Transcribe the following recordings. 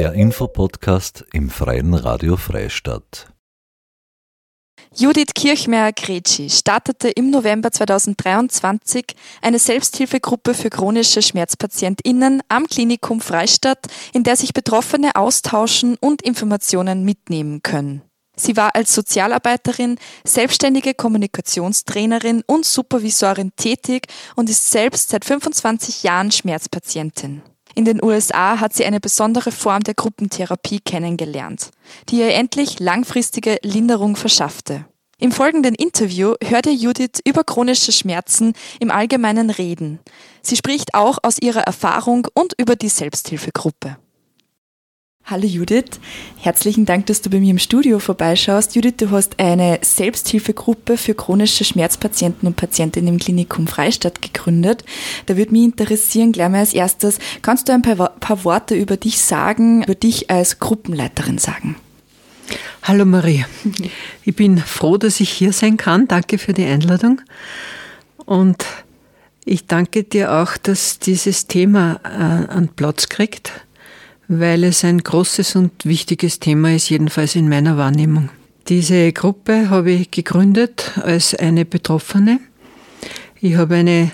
Der Infopodcast im Freien Radio Freistadt. Judith Kirchmeier-Gretschi startete im November 2023 eine Selbsthilfegruppe für chronische SchmerzpatientInnen am Klinikum Freistadt, in der sich Betroffene austauschen und Informationen mitnehmen können. Sie war als Sozialarbeiterin, selbstständige Kommunikationstrainerin und Supervisorin tätig und ist selbst seit 25 Jahren Schmerzpatientin. In den USA hat sie eine besondere Form der Gruppentherapie kennengelernt, die ihr endlich langfristige Linderung verschaffte. Im folgenden Interview hört ihr Judith über chronische Schmerzen im Allgemeinen reden. Sie spricht auch aus ihrer Erfahrung und über die Selbsthilfegruppe. Hallo Judith, herzlichen Dank, dass du bei mir im Studio vorbeischaust. Judith, du hast eine Selbsthilfegruppe für chronische Schmerzpatienten und Patientinnen im Klinikum Freistadt gegründet. Da würde mich interessieren, gleich mal als erstes, kannst du ein paar, paar Worte über dich sagen, über dich als Gruppenleiterin sagen? Hallo Maria, ich bin froh, dass ich hier sein kann. Danke für die Einladung. Und ich danke dir auch, dass dieses Thema äh, an Platz kriegt weil es ein großes und wichtiges Thema ist, jedenfalls in meiner Wahrnehmung. Diese Gruppe habe ich gegründet als eine Betroffene. Ich habe eine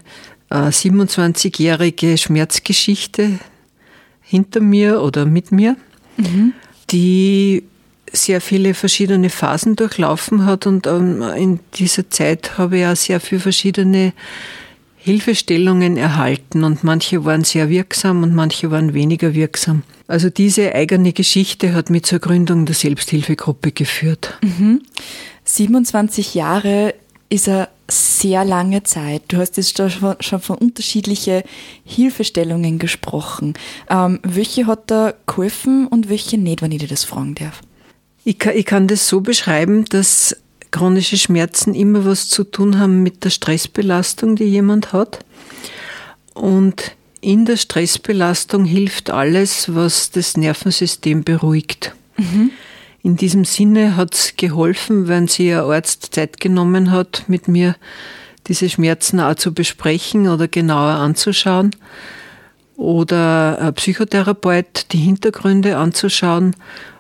27-jährige äh, Schmerzgeschichte hinter mir oder mit mir, mhm. die sehr viele verschiedene Phasen durchlaufen hat und ähm, in dieser Zeit habe ich auch sehr viele verschiedene Hilfestellungen erhalten und manche waren sehr wirksam und manche waren weniger wirksam. Also diese eigene Geschichte hat mich zur Gründung der Selbsthilfegruppe geführt. Mhm. 27 Jahre ist eine sehr lange Zeit. Du hast jetzt schon von unterschiedlichen Hilfestellungen gesprochen. Ähm, welche hat da geholfen und welche nicht, wenn ich dir das fragen darf? Ich kann, ich kann das so beschreiben, dass chronische Schmerzen immer was zu tun haben mit der Stressbelastung, die jemand hat. Und in der Stressbelastung hilft alles, was das Nervensystem beruhigt. Mhm. In diesem Sinne hat es geholfen, wenn sich ein Arzt Zeit genommen hat, mit mir diese Schmerzen auch zu besprechen oder genauer anzuschauen. Oder ein Psychotherapeut die Hintergründe anzuschauen.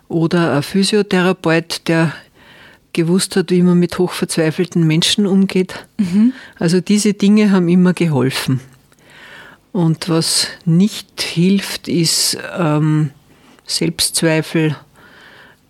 Oder ein Physiotherapeut, der gewusst hat, wie man mit hochverzweifelten Menschen umgeht. Mhm. Also diese Dinge haben immer geholfen. Und was nicht hilft, ist ähm, Selbstzweifel,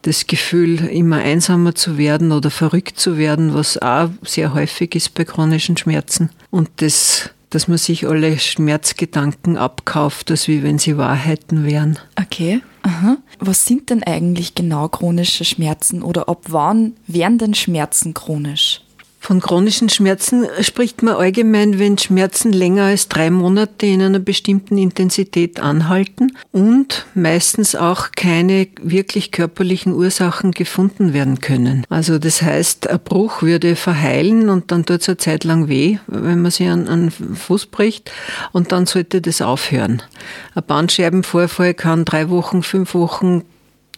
das Gefühl, immer einsamer zu werden oder verrückt zu werden, was auch sehr häufig ist bei chronischen Schmerzen. Und das, dass man sich alle Schmerzgedanken abkauft, als wie wenn sie Wahrheiten wären. Okay. Aha. Was sind denn eigentlich genau chronische Schmerzen oder ab wann werden denn Schmerzen chronisch? Von chronischen Schmerzen spricht man allgemein, wenn Schmerzen länger als drei Monate in einer bestimmten Intensität anhalten und meistens auch keine wirklich körperlichen Ursachen gefunden werden können. Also das heißt, ein Bruch würde verheilen und dann tut es eine Zeit lang weh, wenn man sich an einen Fuß bricht und dann sollte das aufhören. Ein Bandscheibenvorfall kann drei Wochen, fünf Wochen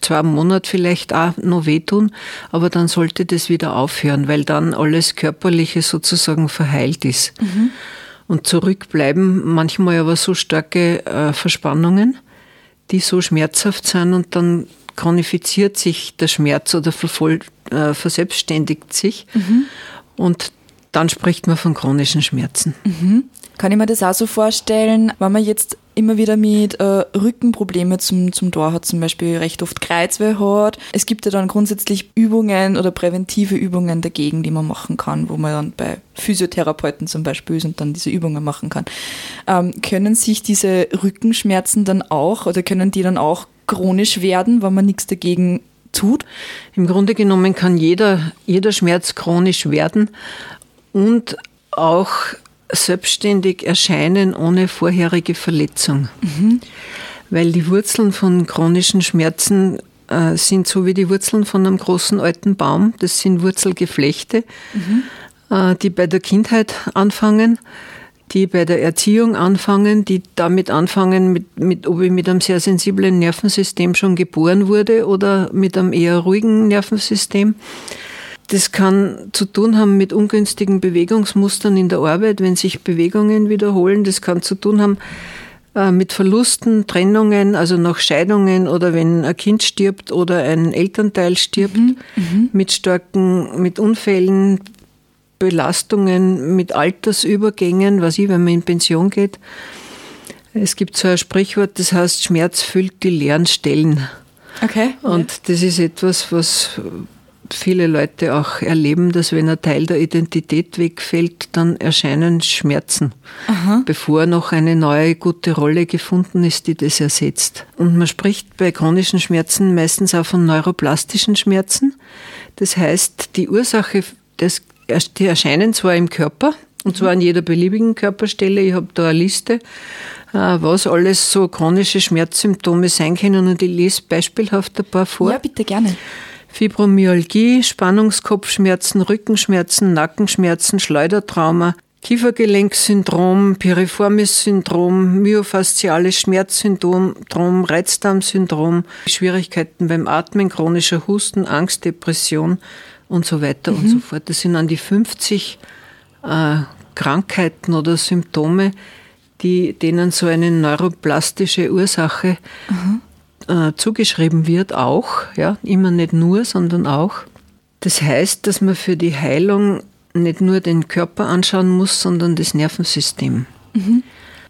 zwei Monate vielleicht auch noch wehtun, aber dann sollte das wieder aufhören, weil dann alles Körperliche sozusagen verheilt ist. Mhm. Und zurückbleiben manchmal aber so starke äh, Verspannungen, die so schmerzhaft sind und dann chronifiziert sich der Schmerz oder vervoll, äh, verselbstständigt sich. Mhm. Und dann spricht man von chronischen Schmerzen. Mhm. Kann ich mir das auch so vorstellen, wenn man jetzt immer wieder mit äh, Rückenprobleme zum, zum Tor hat, zum Beispiel recht oft Kreuzweh hat. Es gibt ja dann grundsätzlich Übungen oder präventive Übungen dagegen, die man machen kann, wo man dann bei Physiotherapeuten zum Beispiel ist und dann diese Übungen machen kann. Ähm, können sich diese Rückenschmerzen dann auch oder können die dann auch chronisch werden, wenn man nichts dagegen tut? Im Grunde genommen kann jeder, jeder Schmerz chronisch werden und auch selbstständig erscheinen ohne vorherige Verletzung. Mhm. Weil die Wurzeln von chronischen Schmerzen äh, sind so wie die Wurzeln von einem großen alten Baum. Das sind Wurzelgeflechte, mhm. äh, die bei der Kindheit anfangen, die bei der Erziehung anfangen, die damit anfangen, mit, mit, ob ich mit einem sehr sensiblen Nervensystem schon geboren wurde oder mit einem eher ruhigen Nervensystem. Das kann zu tun haben mit ungünstigen Bewegungsmustern in der Arbeit, wenn sich Bewegungen wiederholen. Das kann zu tun haben äh, mit Verlusten, Trennungen, also nach Scheidungen oder wenn ein Kind stirbt oder ein Elternteil stirbt, mhm, mhm. mit starken, mit Unfällen, Belastungen, mit Altersübergängen, was ich, wenn man in Pension geht. Es gibt so ein Sprichwort, das heißt, Schmerz füllt die leeren Stellen. Okay. Und ja. das ist etwas, was viele Leute auch erleben, dass wenn ein Teil der Identität wegfällt, dann erscheinen Schmerzen, Aha. bevor noch eine neue gute Rolle gefunden ist, die das ersetzt. Und man spricht bei chronischen Schmerzen meistens auch von neuroplastischen Schmerzen. Das heißt, die Ursache, des, die erscheinen zwar im Körper, und zwar an jeder beliebigen Körperstelle. Ich habe da eine Liste, äh, was alles so chronische Schmerzsymptome sein können und ich lese beispielhaft ein paar vor. Ja, bitte gerne. Fibromyalgie, Spannungskopfschmerzen, Rückenschmerzen, Nackenschmerzen, Schleudertrauma, Kiefergelenksyndrom, Piriformis-Syndrom, myofasziales Schmerzsyndrom, Reizdarmsyndrom, Schwierigkeiten beim Atmen, chronischer Husten, Angst, Depression und so weiter mhm. und so fort. Das sind an die 50 äh, Krankheiten oder Symptome, die, denen so eine neuroplastische Ursache mhm äh, zugeschrieben wird, auch, ja, immer nicht nur, sondern auch. Das heißt, dass man für die Heilung nicht nur den Körper anschauen muss, sondern das Nervensystem. Mhm.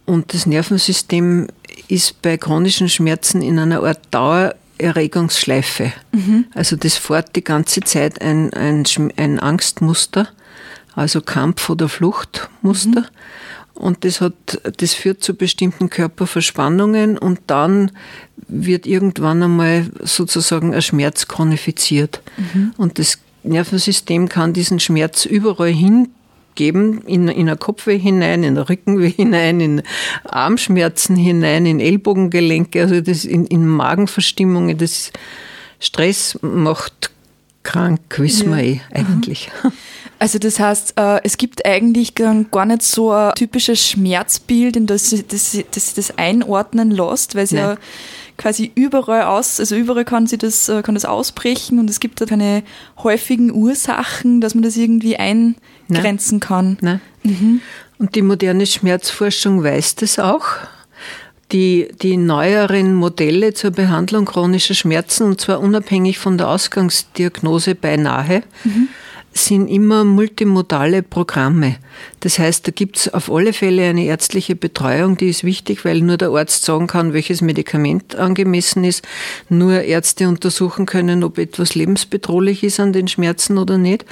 Und das Nervensystem ist bei chronischen Schmerzen in einer Art Dauererregungsschleife. Mhm. Also das fährt die ganze Zeit ein, ein, ein Angstmuster, also Kampf- oder Fluchtmuster. Mhm. Und das hat, das führt zu bestimmten Körperverspannungen und dann wird irgendwann einmal sozusagen ein Schmerz chronifiziert. Mhm. Und das Nervensystem kann diesen Schmerz überall hingeben, in, in eine Kopfweh hinein, in eine Rückenweh hinein, in Armschmerzen hinein, in Ellbogengelenke, also das in, in Magenverstimmungen. Das Stress macht krank, wissen ja. wir eh eigentlich. Also das heißt, äh, es gibt eigentlich gar nicht so ein typisches Schmerzbild, in das sich das, das, das einordnen lässt, weil es ja quasi überall aus, also überall kann sie das, äh, kann das ausbrechen und es gibt da keine häufigen Ursachen, dass man das irgendwie eingrenzen Nein. kann. Nein. Mhm. Und die moderne Schmerzforschung weiß das auch. Die, die neueren Modelle zur Behandlung chronischer Schmerzen, und zwar unabhängig von der Ausgangsdiagnose beinahe, mhm sind immer multimodale Programme. Das heißt, da gibt es auf alle Fälle eine ärztliche Betreuung, die ist wichtig, weil nur der Arzt sagen kann, welches Medikament angemessen ist. Nur Ärzte untersuchen können, ob etwas lebensbedrohlich ist an den Schmerzen oder nicht.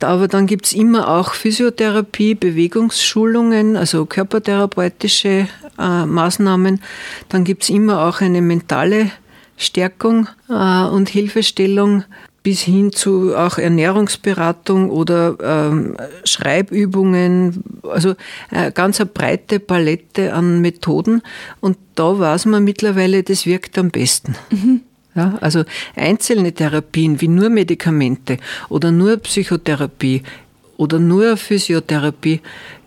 Aber dann gibt es immer auch Physiotherapie, Bewegungsschulungen, also körpertherapeutische äh, Maßnahmen. Dann gibt es immer auch eine mentale Stärkung äh, und Hilfestellung bis hin zu auch Ernährungsberatung oder ähm, Schreibübungen, also eine ganz eine breite Palette an Methoden. Und da weiß man mittlerweile, das wirkt am besten. Mhm. Ja, also einzelne Therapien wie nur Medikamente oder nur Psychotherapie oder nur Physiotherapie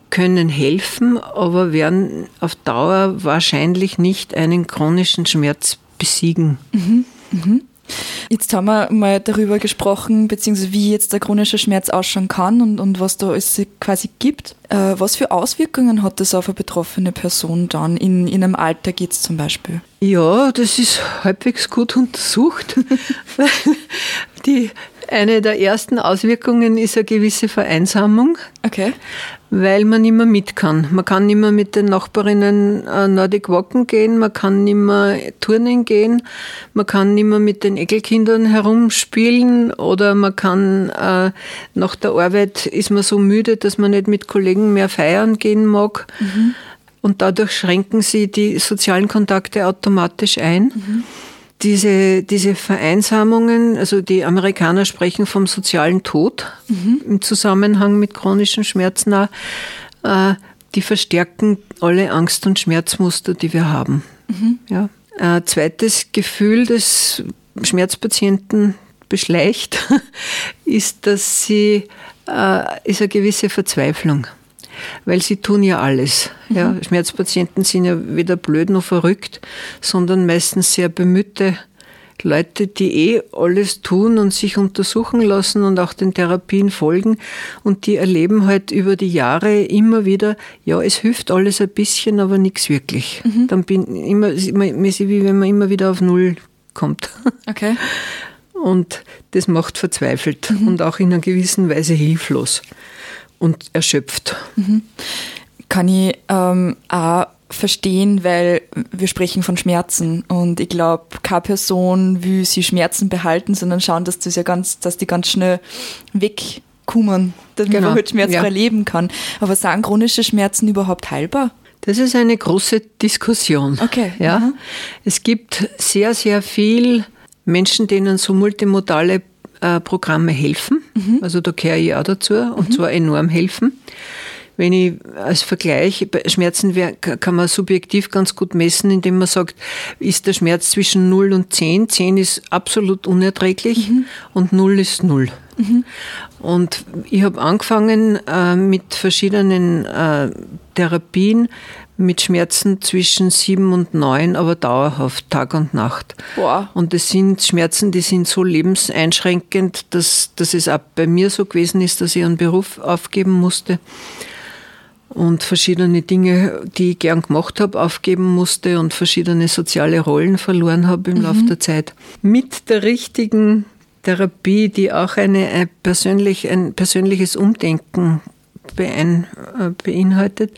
können helfen, aber werden auf Dauer wahrscheinlich nicht einen chronischen Schmerz besiegen. Mhm. Mhm. Jetzt haben wir mal darüber gesprochen, beziehungsweise wie jetzt der chronische Schmerz ausschauen kann und, und was da es quasi gibt. Äh, was für Auswirkungen hat das auf eine betroffene Person dann in, in einem Alter jetzt zum Beispiel? Ja, das ist halbwegs gut untersucht. Die, eine der ersten Auswirkungen ist eine gewisse Vereinsamung. Okay weil man nicht mehr mit kann. Man kann nicht mehr mit den Nachbarinnen äh, Nordic Walken gehen, man kann nicht mehr Turnen gehen, man kann nicht mehr mit den Enkelkindern herumspielen oder man kann äh, nach der Arbeit ist man so müde, dass man nicht mit Kollegen mehr feiern gehen mag. Mhm. Und dadurch schränken sie die sozialen Kontakte automatisch ein. Mhm diese, diese Vereinsamungen, also die Amerikaner sprechen vom sozialen Tod mhm. im Zusammenhang mit chronischen Schmerzen, auch, äh, die verstärken alle Angst- und Schmerzmuster, die wir haben. Mhm. Ja. Ein zweites Gefühl des Schmerzpatienten beschleicht, ist, dass sie, äh, ist eine gewisse Verzweiflung weil sie tun ja alles. Mhm. Ja, Schmerzpatienten sind ja weder blöd noch verrückt, sondern meistens sehr bemühte Leute, die eh alles tun und sich untersuchen lassen und auch den Therapien folgen und die erleben halt über die Jahre immer wieder, ja, es hilft alles ein bisschen, aber nichts wirklich. Mhm. Dann bin immer, wie wenn man immer wieder auf Null kommt. Okay. Und das macht verzweifelt mhm. und auch in einer gewissen Weise hilflos und erschöpft. Mhm. Kann ich ähm, auch verstehen, weil wir sprechen von Schmerzen und ich glaube, keine Person will sie Schmerzen behalten, sondern schauen, dass das ja ganz, dass die ganz schnell wegkommen, dass genau. man halt schmerzfrei ja. leben kann. Aber sind chronische Schmerzen überhaupt heilbar? Das ist eine große Diskussion. Okay. Ja. Mhm. Es gibt sehr, sehr viel Menschen, denen so multimodale Programme helfen. Mhm. Also da gehöre ich auch dazu und mhm. zwar enorm helfen. Wenn ich als Vergleich, Schmerzen kann man subjektiv ganz gut messen, indem man sagt, ist der Schmerz zwischen 0 und 10. 10 ist absolut unerträglich mhm. und 0 ist 0. Mhm. Und ich habe angefangen äh, mit verschiedenen äh, Therapien, mit Schmerzen zwischen sieben und neun, aber dauerhaft, Tag und Nacht. Boah. Und das sind Schmerzen, die sind so lebenseinschränkend, dass, dass es auch bei mir so gewesen ist, dass ich einen Beruf aufgeben musste und verschiedene Dinge, die ich gern gemacht habe, aufgeben musste und verschiedene soziale Rollen verloren habe im mhm. Laufe der Zeit. Mit der richtigen Therapie, die auch eine, ein, persönlich, ein persönliches Umdenken bein, äh, beinhaltet,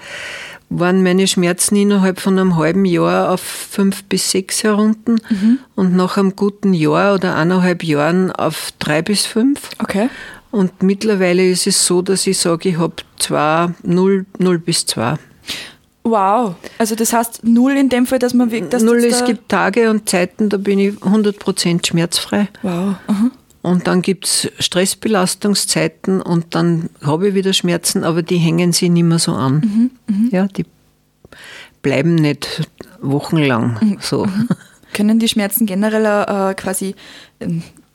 waren meine Schmerzen innerhalb von einem halben Jahr auf fünf bis sechs herunter mhm. und nach einem guten Jahr oder eineinhalb Jahren auf drei bis fünf. Okay. Und mittlerweile ist es so, dass ich sage, ich habe zwei, null, null bis zwei. Wow, also das heißt null in dem Fall, dass man... Dass null, es gibt Tage und Zeiten, da bin ich 100% schmerzfrei. Wow. Aha. Und dann gibt es Stressbelastungszeiten und dann habe ich wieder Schmerzen, aber die hängen sich nicht mehr so an. Mhm, mh. Ja, die bleiben nicht wochenlang mhm, so. Mhm. Können die Schmerzen generell äh, quasi äh,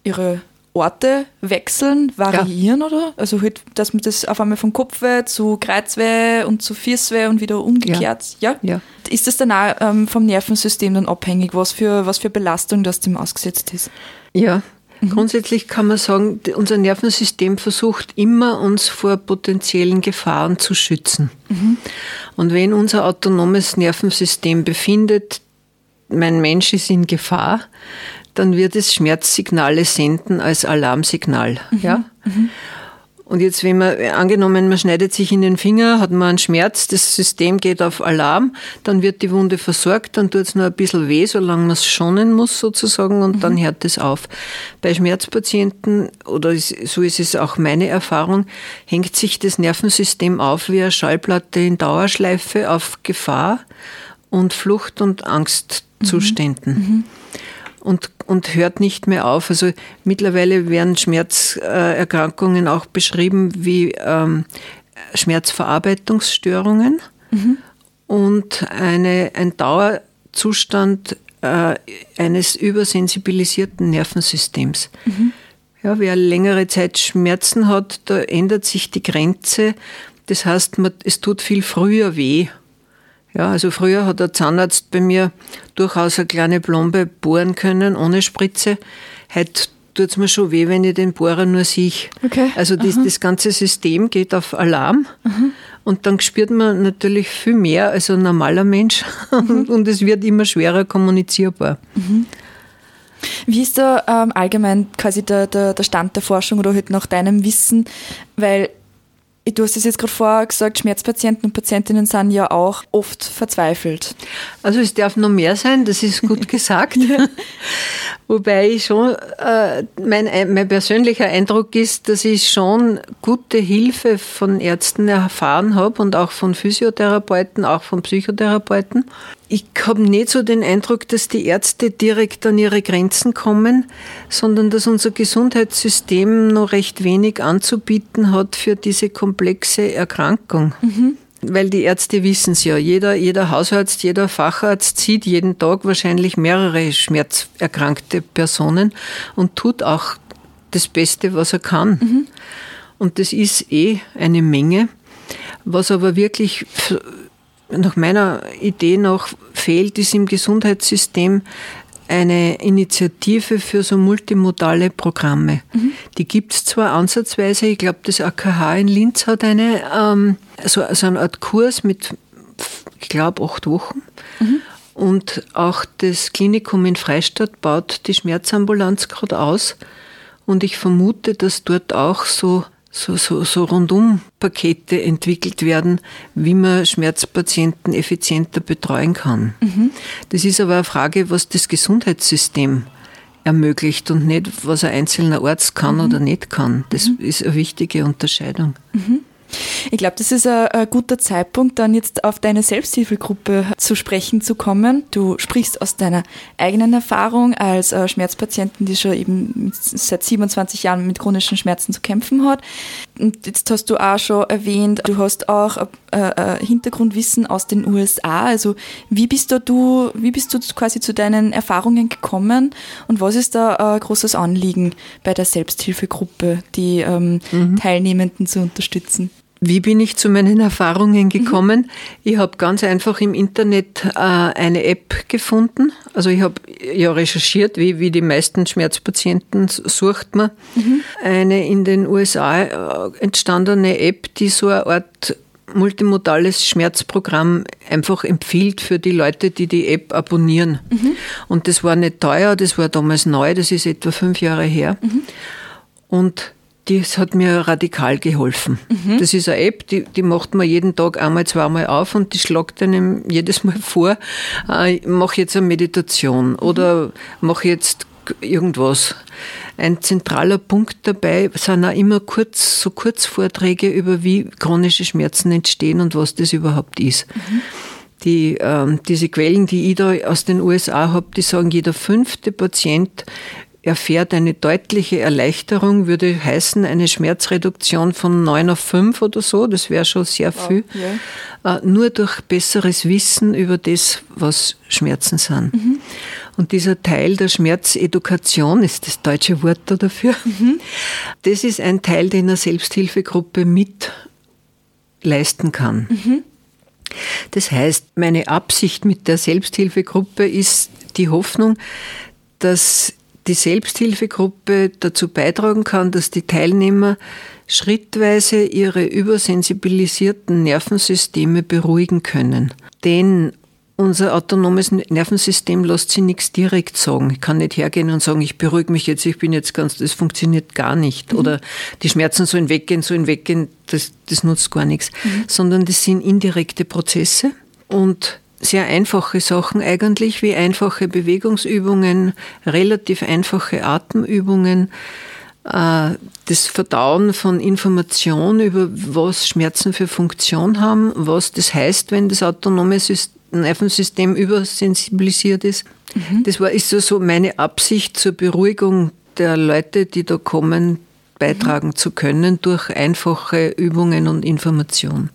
ihre Orte wechseln, variieren, ja. oder? Also halt, dass man das auf einmal von Kopfweh zu Kreuzweh und zu Fiesweh und wieder umgekehrt, ja? Ja. ja. Ist das dann auch ähm, vom Nervensystem dann abhängig, was für, was für Belastung das dem ausgesetzt ist? Ja, Mhm. Grundsätzlich kann man sagen, unser Nervensystem versucht immer, uns vor potenziellen Gefahren zu schützen. Mhm. Und wenn unser autonomes Nervensystem befindet, mein Mensch ist in Gefahr, dann wird es Schmerzsignale senden als Alarmsignal. Mhm. Ja? Und jetzt, wenn man, angenommen, man schneidet sich in den Finger, hat man einen Schmerz, das System geht auf Alarm, dann wird die Wunde versorgt, dann tut es nur ein bisschen weh, solange man es schonen muss sozusagen und mhm. dann hört es auf. Bei Schmerzpatienten, oder so ist es auch meine Erfahrung, hängt sich das Nervensystem auf wie eine Schallplatte in Dauerschleife auf Gefahr und Flucht- und Angstzuständen. Mhm. Mhm und, und hört nicht mehr auf. Also mittlerweile werden Schmerzerkrankungen auch beschrieben wie ähm, Schmerzverarbeitungsstörungen mhm. und eine, ein Dauerzustand äh, eines übersensibilisierten Nervensystems. Mhm. Ja, wer längere Zeit Schmerzen hat, da ändert sich die Grenze. Das heißt, man, es tut viel früher weh. Ja, also früher hat der Zahnarzt bei mir durchaus eine kleine Plombe bohren können, ohne Spritze. Heute tut es mir schon weh, wenn ich den Bohrer nur sehe. Okay. Also das, das, ganze System geht auf Alarm Aha. und dann spürt man natürlich viel mehr als ein normaler Mensch mhm. und es wird immer schwerer kommunizierbar. Mhm. Wie ist da ähm, allgemein quasi der, der, der Stand der Forschung oder halt nach deinem Wissen? Weil Du hast es jetzt gerade vorher gesagt, Schmerzpatienten und Patientinnen sind ja auch oft verzweifelt. Also es darf noch mehr sein, das ist gut gesagt. ja. Wobei ich schon, äh, mein, mein persönlicher Eindruck ist, dass ich schon gute Hilfe von Ärzten erfahren habe und auch von Physiotherapeuten, auch von Psychotherapeuten. Ich habe nicht so den Eindruck, dass die Ärzte direkt an ihre Grenzen kommen, sondern dass unser Gesundheitssystem noch recht wenig anzubieten hat für diese komplexe Erkrankung. Mhm. Weil die Ärzte wissen es ja. Jeder, jeder Hausarzt, jeder Facharzt sieht jeden Tag wahrscheinlich mehrere schmerzerkrankte Personen und tut auch das Beste, was er kann. Mhm. Und das ist eh eine Menge. Was aber wirklich nach meiner Idee noch fehlt, ist im Gesundheitssystem eine Initiative für so multimodale Programme. Mhm. Die gibt es zwar ansatzweise, ich glaube, das AKH in Linz hat eine, ähm, so, so eine Art Kurs mit, ich glaube, acht Wochen. Mhm. Und auch das Klinikum in Freistadt baut die Schmerzambulanz gerade aus. Und ich vermute, dass dort auch so so, so, so Rundum-Pakete entwickelt werden, wie man Schmerzpatienten effizienter betreuen kann. Mhm. Das ist aber eine Frage, was das Gesundheitssystem ermöglicht und nicht, was ein einzelner Arzt kann mhm. oder nicht kann. Das mhm. ist eine wichtige Unterscheidung. Mhm. Ich glaube, das ist ein, ein, guter Zeitpunkt, dann jetzt auf deine Selbsthilfegruppe zu sprechen zu kommen. Du sprichst aus deiner eigenen Erfahrung als äh, Schmerzpatientin, die schon eben seit 27 Jahren mit chronischen Schmerzen zu kämpfen hat. Und jetzt hast du auch schon erwähnt, du hast auch äh, äh, Hintergrundwissen aus den USA. Also wie bist du, wie bist du quasi zu deinen Erfahrungen gekommen und was ist da ein großes Anliegen bei der Selbsthilfegruppe, die ähm, mhm. Teilnehmenden zu unterstützen? Wie bin ich zu meinen Erfahrungen gekommen? Mhm. Ich habe ganz einfach im Internet äh, eine App gefunden. Also ich habe ja recherchiert, wie, wie die meisten Schmerzpatienten sucht man. Mhm. Eine in den USA äh, entstandene App, die so eine Art multimodales Schmerzprogramm einfach empfiehlt für die Leute, die die App abonnieren. Mhm. Und das war nicht teuer, das war damals neu, das ist etwa fünf Jahre her. Mhm. Und das hat mir radikal geholfen. Mhm. Das ist eine App, die, die macht man jeden Tag einmal, zweimal auf und die schlagt einem jedes Mal vor, äh, ich mache jetzt eine Meditation mhm. oder mache jetzt irgendwas. Ein zentraler Punkt dabei sind auch immer kurz, so Kurzvorträge über wie chronische Schmerzen entstehen und was das überhaupt ist. Mhm. Die, ähm, diese Quellen, die ich da aus den USA habe, die sagen, jeder fünfte Patient erfährt eine deutliche Erleichterung, würde heißen eine Schmerzreduktion von 9 auf 5 oder so, das wäre schon sehr viel. Wow, yeah. Nur durch besseres Wissen über das, was Schmerzen sind. Mhm. Und dieser Teil der Schmerzedukation ist das deutsche Wort da dafür. Mhm. Das ist ein Teil, den eine Selbsthilfegruppe mit leisten kann. Mhm. Das heißt, meine Absicht mit der Selbsthilfegruppe ist die Hoffnung, dass die Selbsthilfegruppe dazu beitragen kann, dass die Teilnehmer schrittweise ihre übersensibilisierten Nervensysteme beruhigen können. Denn unser autonomes Nervensystem lässt sich nichts direkt sagen. Ich kann nicht hergehen und sagen, ich beruhige mich jetzt, ich bin jetzt ganz, das funktioniert gar nicht. Mhm. Oder die Schmerzen sollen weggehen, sollen weggehen, das, das nutzt gar nichts. Mhm. Sondern das sind indirekte Prozesse und sehr einfache Sachen eigentlich, wie einfache Bewegungsübungen, relativ einfache Atemübungen, äh, das Verdauen von Informationen über was Schmerzen für Funktion haben, was das heißt, wenn das autonome Nervensystem übersensibilisiert ist. Mhm. Das war, ist so, so meine Absicht zur Beruhigung der Leute, die da kommen, beitragen mhm. zu können durch einfache Übungen und Information.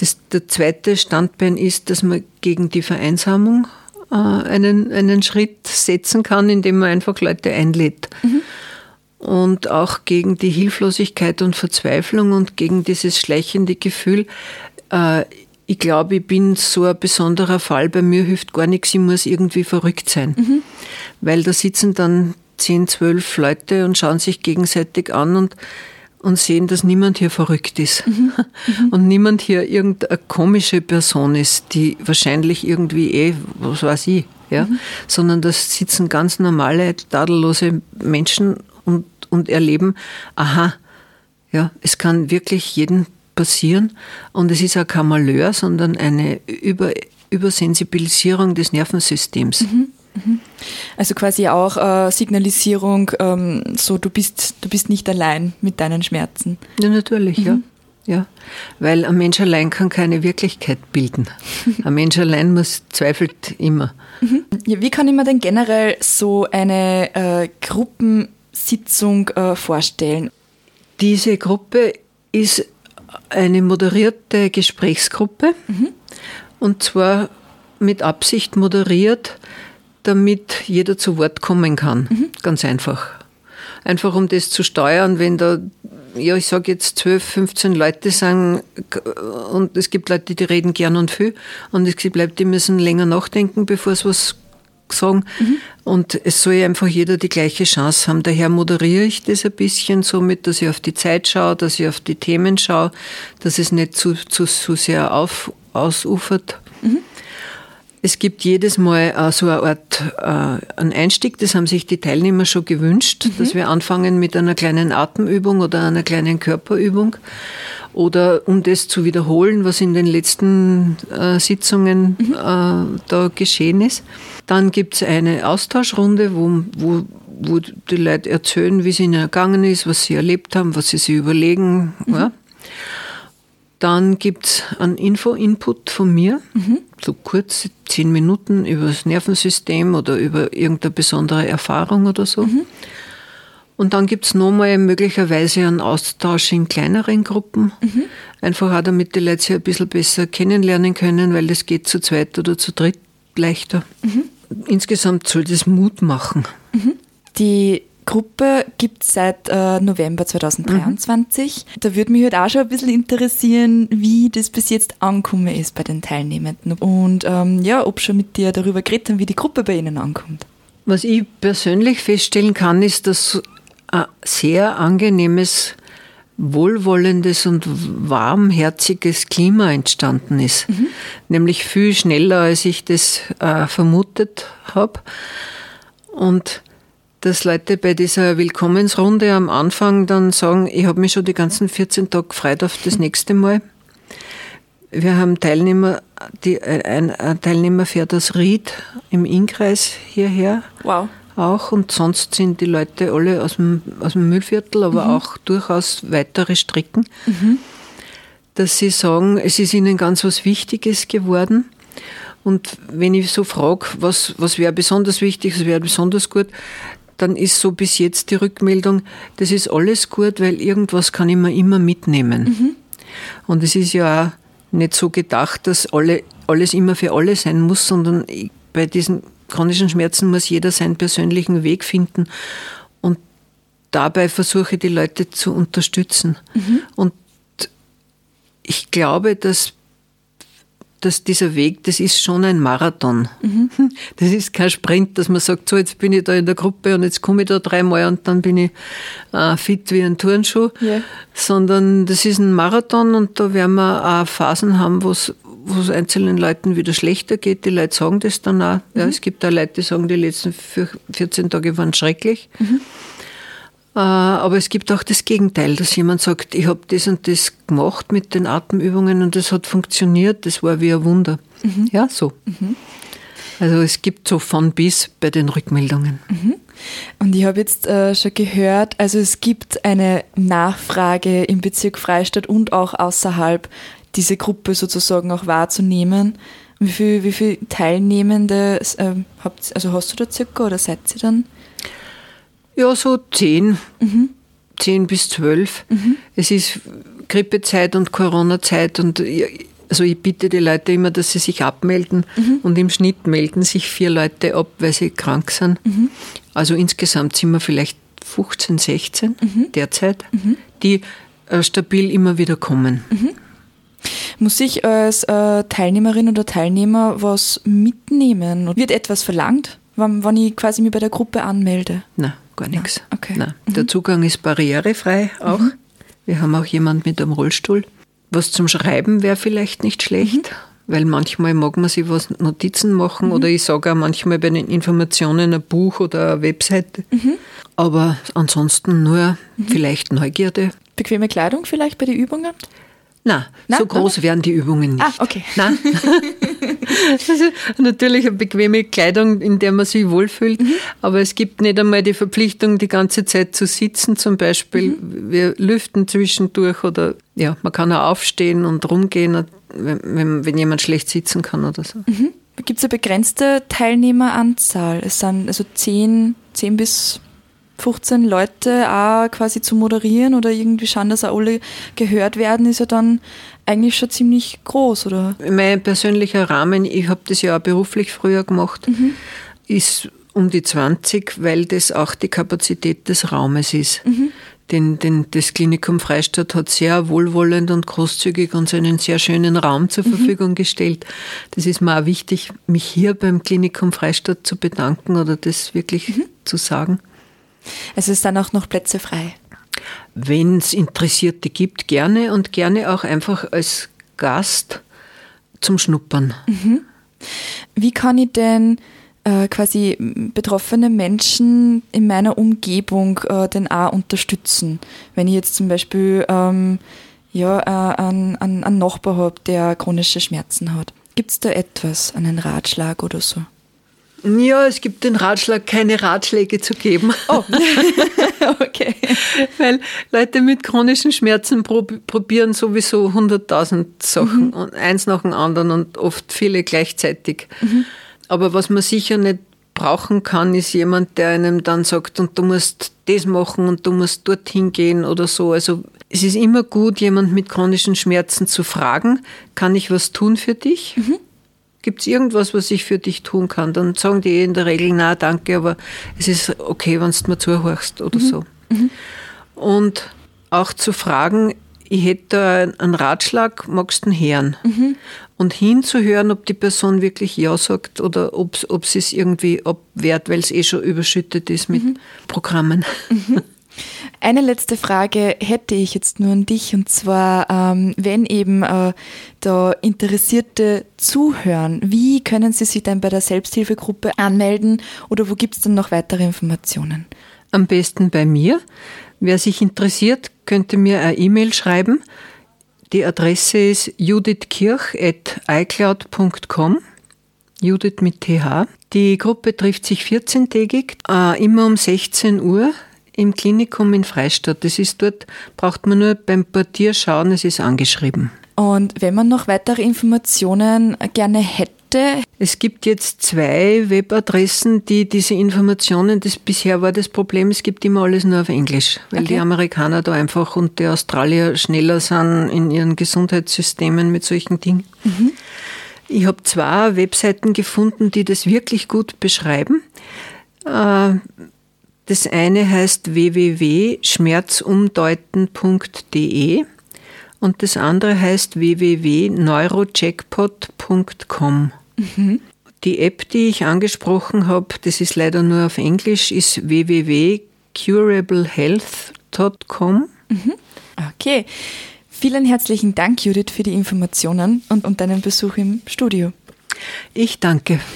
Das, der zweite Standbein ist, dass man gegen die Vereinsamung äh, einen, einen Schritt setzen kann, indem man einfach Leute einlädt. Mhm. Und auch gegen die Hilflosigkeit und Verzweiflung und gegen dieses schleichende Gefühl, äh, ich glaube, ich bin so ein besonderer Fall, bei mir hilft gar nichts, ich muss irgendwie verrückt sein. Mhm. Weil da sitzen dann zehn, zwölf Leute und schauen sich gegenseitig an und und sehen, dass niemand hier verrückt ist mhm. Mhm. und niemand hier irgendeine komische Person ist, die wahrscheinlich irgendwie eh, was weiß ich, ja, mhm. sondern das sitzen ganz normale, tadellose Menschen und, und erleben, aha, ja, es kann wirklich jedem passieren und es ist auch kein Malheur, sondern eine Über, Übersensibilisierung des Nervensystems. Mhm. Also quasi auch äh, Signalisierung, ähm, so du bist, du bist nicht allein mit deinen Schmerzen. Ja, natürlich, mhm. ja. Ja, weil ein Mensch allein kann keine Wirklichkeit bilden. Ein Mensch allein muss zweifelt immer. Mhm. Ja, wie kann ich mir denn generell so eine äh, Gruppensitzung äh, vorstellen? Diese Gruppe ist eine moderierte Gesprächsgruppe mhm. und zwar mit Absicht moderiert, damit jeder zu Wort kommen kann. Mhm. Ganz einfach. Einfach um das zu steuern, wenn da, ja, ich sage jetzt 12, 15 Leute sagen, und es gibt Leute, die reden gern und viel, und es gibt Leute, die müssen länger nachdenken, bevor sie was sagen. Mhm. Und es soll einfach jeder die gleiche Chance haben. Daher moderiere ich das ein bisschen somit, dass ich auf die Zeit schaue, dass ich auf die Themen schaue, dass es nicht zu, zu, zu sehr auf, ausufert. Mhm. Es gibt jedes Mal äh, so eine Art äh, einen Einstieg, das haben sich die Teilnehmer schon gewünscht, mhm. dass wir anfangen mit einer kleinen Atemübung oder einer kleinen Körperübung oder um das zu wiederholen, was in den letzten äh, Sitzungen mhm. äh, da geschehen ist. Dann gibt es eine Austauschrunde, wo, wo, wo die Leute erzählen, wie es ihnen ergangen ist, was sie erlebt haben, was sie sich überlegen. Mhm. Ja. Dann gibt es einen Info-Input von mir, mhm. so kurz, zehn Minuten über das Nervensystem oder über irgendeine besondere Erfahrung oder so. Mhm. Und dann gibt es nochmal möglicherweise einen Austausch in kleineren Gruppen. Mhm. Einfach auch, damit die Leute sich ein bisschen besser kennenlernen können, weil das geht zu zweit oder zu dritt leichter. Mhm. Insgesamt soll das Mut machen. Mhm. Die Gruppe gibt es seit äh, November 2023. Mhm. Da würde mich halt auch schon ein bisschen interessieren, wie das bis jetzt angekommen ist bei den Teilnehmenden. Und ähm, ja, ob schon mit dir darüber geredet haben, wie die Gruppe bei Ihnen ankommt. Was ich persönlich feststellen kann, ist, dass ein sehr angenehmes, wohlwollendes und warmherziges Klima entstanden ist. Mhm. Nämlich viel schneller, als ich das äh, vermutet habe. Und dass Leute bei dieser Willkommensrunde am Anfang dann sagen, ich habe mich schon die ganzen 14 Tage gefreut auf das nächste Mal. Wir haben Teilnehmer, die, ein, ein Teilnehmer fährt das Ried im Innkreis hierher. Wow. Auch und sonst sind die Leute alle aus dem, aus dem Müllviertel, aber mhm. auch durchaus weitere Strecken, mhm. dass sie sagen, es ist ihnen ganz was Wichtiges geworden. Und wenn ich so frage, was, was wäre besonders wichtig, was wäre besonders gut, dann ist so bis jetzt die Rückmeldung, das ist alles gut, weil irgendwas kann ich mir immer mitnehmen. Mhm. Und es ist ja auch nicht so gedacht, dass alle, alles immer für alle sein muss, sondern bei diesen chronischen Schmerzen muss jeder seinen persönlichen Weg finden. Und dabei versuche ich die Leute zu unterstützen. Mhm. Und ich glaube, dass dass dieser Weg, das ist schon ein Marathon. Mhm. Das ist kein Sprint, dass man sagt, so jetzt bin ich da in der Gruppe und jetzt komme ich da dreimal und dann bin ich äh, fit wie ein Turnschuh. Yeah. Sondern das ist ein Marathon und da werden wir auch Phasen haben, wo es einzelnen Leuten wieder schlechter geht. Die Leute sagen das dann auch. Mhm. Ja, es gibt auch Leute, die sagen, die letzten 14 Tage waren schrecklich. Mhm. Äh, aber es gibt auch das Gegenteil, dass jemand sagt, ich habe das und das gemacht mit den Atemübungen und das hat funktioniert, das war wie ein Wunder. Mhm. Ja, so. Mhm. Also es gibt so von bis bei den Rückmeldungen. Mhm. Und ich habe jetzt äh, schon gehört, also es gibt eine Nachfrage im Bezirk Freistadt und auch außerhalb, diese Gruppe sozusagen auch wahrzunehmen. Wie viele wie viel Teilnehmende äh, habt, also hast du da circa oder seid ihr dann? Ja, so zehn. Mhm. Zehn bis zwölf. Mhm. Es ist Grippezeit und Corona-Zeit und also ich bitte die Leute immer, dass sie sich abmelden mhm. und im Schnitt melden sich vier Leute ab, weil sie krank sind. Mhm. Also insgesamt sind wir vielleicht 15, 16 mhm. derzeit, mhm. die äh, stabil immer wieder kommen. Muss ich als äh, Teilnehmerin oder Teilnehmer was mitnehmen? Wird etwas verlangt, wann, wann ich quasi mich bei der Gruppe anmelde? Nein gar nichts. Okay. Nein. Mhm. Der Zugang ist barrierefrei auch. Mhm. Wir haben auch jemand mit einem Rollstuhl. Was zum Schreiben wäre vielleicht nicht schlecht, mhm. weil manchmal mag man sich was Notizen machen mhm. oder ich sage auch manchmal bei den Informationen ein Buch oder eine Webseite. Mhm. Aber ansonsten nur mhm. vielleicht Neugierde. Bequeme Kleidung vielleicht bei den Übungen? Nein, Na, so groß na? werden die Übungen nicht. Ah, okay. Also natürlich eine bequeme Kleidung, in der man sich wohlfühlt, mhm. aber es gibt nicht einmal die Verpflichtung, die ganze Zeit zu sitzen zum Beispiel. Mhm. Wir lüften zwischendurch oder ja, man kann auch aufstehen und rumgehen, wenn, wenn jemand schlecht sitzen kann oder so. Mhm. Gibt es eine begrenzte Teilnehmeranzahl? Es sind also zehn, zehn bis 15 Leute auch quasi zu moderieren oder irgendwie schauen, dass auch alle gehört werden, ist ja dann eigentlich schon ziemlich groß, oder? Mein persönlicher Rahmen, ich habe das ja auch beruflich früher gemacht, mhm. ist um die 20, weil das auch die Kapazität des Raumes ist. Mhm. den, den, das Klinikum Freistadt hat sehr wohlwollend und großzügig uns einen sehr schönen Raum zur mhm. Verfügung gestellt. Das ist mir auch wichtig, mich hier beim Klinikum Freistadt zu bedanken oder das wirklich mhm. zu sagen. Es ist dann auch noch Plätze frei. Wenn es Interessierte gibt, gerne und gerne auch einfach als Gast zum Schnuppern. Mhm. Wie kann ich denn äh, quasi betroffene Menschen in meiner Umgebung äh, denn auch unterstützen? Wenn ich jetzt zum Beispiel ähm, ja, äh, einen, einen, einen Nachbar habe, der chronische Schmerzen hat. Gibt es da etwas, einen Ratschlag oder so? Ja, es gibt den Ratschlag, keine Ratschläge zu geben. Oh, okay. Weil Leute mit chronischen Schmerzen probieren sowieso 100.000 Sachen mhm. und eins nach dem anderen und oft viele gleichzeitig. Mhm. Aber was man sicher nicht brauchen kann, ist jemand, der einem dann sagt, und du musst das machen und du musst dorthin gehen oder so. Also es ist immer gut, jemand mit chronischen Schmerzen zu fragen, kann ich was tun für dich? Mhm. Gibt es irgendwas, was ich für dich tun kann? Dann sagen die in der Regel, na danke, aber es ist okay, wenn du mir zuhörst oder mhm. so. Mhm. Und auch zu fragen, ich hätte einen Ratschlag, magst du ihn hören? Mhm. Und hinzuhören, ob die Person wirklich Ja sagt oder ob, ob sie es irgendwie abwehrt, weil es eh schon überschüttet ist mit mhm. Programmen. Mhm. Eine letzte Frage hätte ich jetzt nur an dich und zwar, ähm, wenn eben äh, da Interessierte zuhören, wie können sie sich dann bei der Selbsthilfegruppe anmelden oder wo gibt es dann noch weitere Informationen? Am besten bei mir. Wer sich interessiert, könnte mir eine E-Mail schreiben. Die Adresse ist judithkirch.icloud.com. Judith mit TH. Die Gruppe trifft sich 14-tägig, äh, immer um 16 Uhr im Klinikum in Freistadt. Das ist dort, braucht man nur beim Portier schauen, es ist angeschrieben. Und wenn man noch weitere Informationen gerne hätte, es gibt jetzt zwei Webadressen, die diese Informationen, das bisher war das Problem, es gibt immer alles nur auf Englisch, weil okay. die Amerikaner da einfach und die Australier schneller sind in ihren Gesundheitssystemen mit solchen Dingen. Mhm. Ich habe zwei Webseiten gefunden, die das wirklich gut beschreiben. Äh, das eine heißt www.schmerzumdeuten.de und das andere heißt www.neurojackpot.com. Mhm. Die App, die ich angesprochen habe, das ist leider nur auf Englisch, ist www.curablehealth.com. Mhm. Okay. Vielen herzlichen Dank, Judith, für die Informationen und, und deinen Besuch im Studio. Ich danke.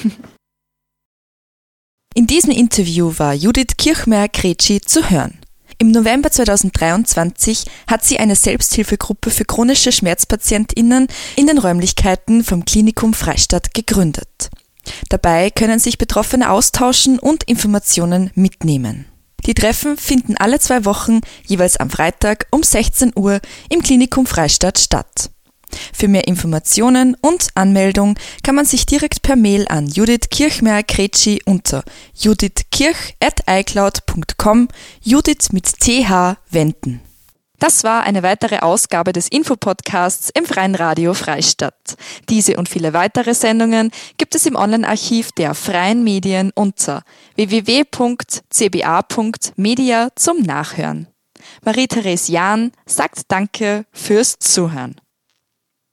In diesem Interview war Judith Kirchmeier-Kretschi zu hören. Im November 2023 hat sie eine Selbsthilfegruppe für chronische SchmerzpatientInnen in den Räumlichkeiten vom Klinikum Freistadt gegründet. Dabei können sich Betroffene austauschen und Informationen mitnehmen. Die Treffen finden alle zwei Wochen jeweils am Freitag um 16 Uhr im Klinikum Freistadt statt. Für mehr Informationen und Anmeldung kann man sich direkt per Mail an Judith Kirchmeier-Kretschi unter judithkirch.icloud.com Judith mit TH wenden. Das war eine weitere Ausgabe des Infopodcasts im Freien Radio Freistadt. Diese und viele weitere Sendungen gibt es im Online-Archiv der Freien Medien unter www.cba.media zum Nachhören. Marie-Therese Jahn sagt Danke fürs Zuhören.